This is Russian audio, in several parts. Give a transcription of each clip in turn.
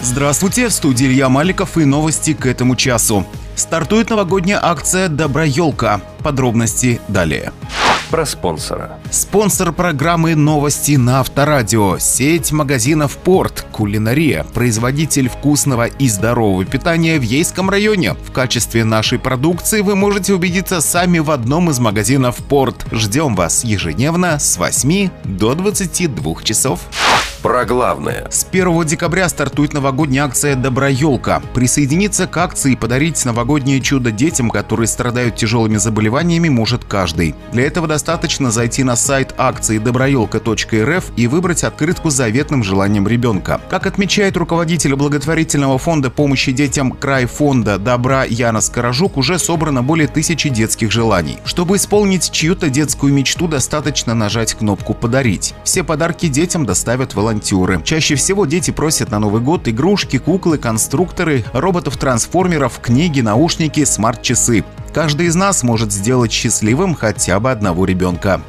Здравствуйте, в студии Илья Маликов и новости к этому часу. Стартует новогодняя акция «Добра елка». Подробности далее. Про спонсора. Спонсор программы «Новости на Авторадио» – сеть магазинов «Порт», «Кулинария», производитель вкусного и здорового питания в Ейском районе. В качестве нашей продукции вы можете убедиться сами в одном из магазинов «Порт». Ждем вас ежедневно с 8 до 22 часов. Про главное. С 1 декабря стартует новогодняя акция «Добра елка». Присоединиться к акции и подарить новогоднее чудо детям, которые страдают тяжелыми заболеваниями, может каждый. Для этого достаточно зайти на сайт акции доброелка.рф и выбрать открытку с заветным желанием ребенка. Как отмечает руководитель благотворительного фонда помощи детям «Край фонда добра» Яна Скорожук, уже собрано более тысячи детских желаний. Чтобы исполнить чью-то детскую мечту, достаточно нажать кнопку «Подарить». Все подарки детям доставят волонтеры волонтеры. Чаще всего дети просят на Новый год игрушки, куклы, конструкторы, роботов-трансформеров, книги, наушники, смарт-часы. Каждый из нас может сделать счастливым хотя бы одного ребенка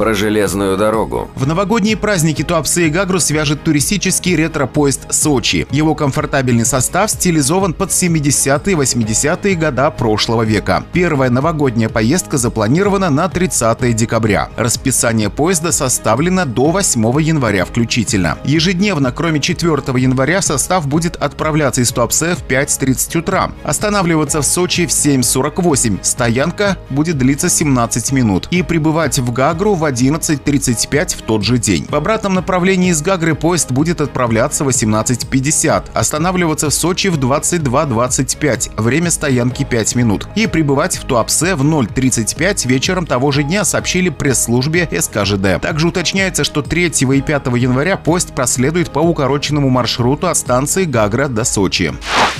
про железную дорогу. В новогодние праздники Туапсе и Гагру свяжет туристический ретро-поезд Сочи. Его комфортабельный состав стилизован под 70-е 80-е года прошлого века. Первая новогодняя поездка запланирована на 30 декабря. Расписание поезда составлено до 8 января включительно. Ежедневно, кроме 4 января, состав будет отправляться из Туапсе в 5.30 утра. Останавливаться в Сочи в 7.48. Стоянка будет длиться 17 минут. И прибывать в Гагру в 11.35 в тот же день. В обратном направлении из Гагры поезд будет отправляться в 18.50, останавливаться в Сочи в 22.25, время стоянки 5 минут, и прибывать в Туапсе в 0.35 вечером того же дня, сообщили пресс-службе СКЖД. Также уточняется, что 3 и 5 января поезд проследует по укороченному маршруту от станции Гагра до Сочи.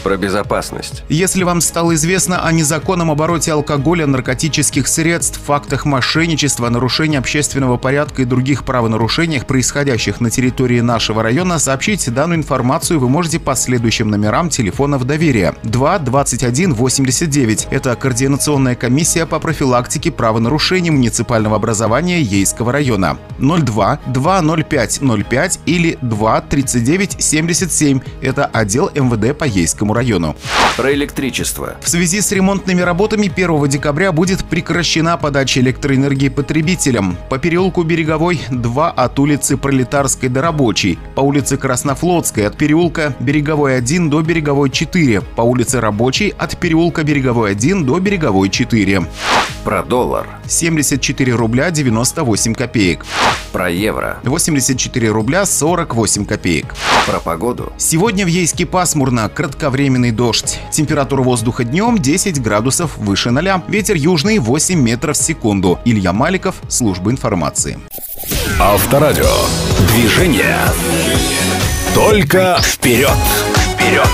Про безопасность. Если вам стало известно о незаконном обороте алкоголя, наркотических средств, фактах мошенничества, нарушения общественного порядка и других правонарушениях, происходящих на территории нашего района, сообщить данную информацию вы можете по следующим номерам телефонов доверия. 2 21 89. Это Координационная комиссия по профилактике правонарушений муниципального образования Ейского района. 02 205 05 или 2 39 77. Это отдел МВД по Ейскому району. Про электричество. В связи с ремонтными работами 1 декабря будет прекращена подача электроэнергии потребителям по переулку Береговой 2 от улицы Пролетарской до Рабочей, по улице Краснофлотской от переулка Береговой 1 до Береговой 4, по улице Рабочей от переулка Береговой 1 до Береговой 4. Про доллар. 74 рубля 98 копеек. Про евро. 84 рубля 48 копеек. Про погоду. Сегодня в Ейске пасмурно, кратковременный дождь. Температура воздуха днем 10 градусов выше 0. Ветер южный 8 метров в секунду. Илья Маликов, служба информации. Авторадио. Движение. Только вперед. Вперед.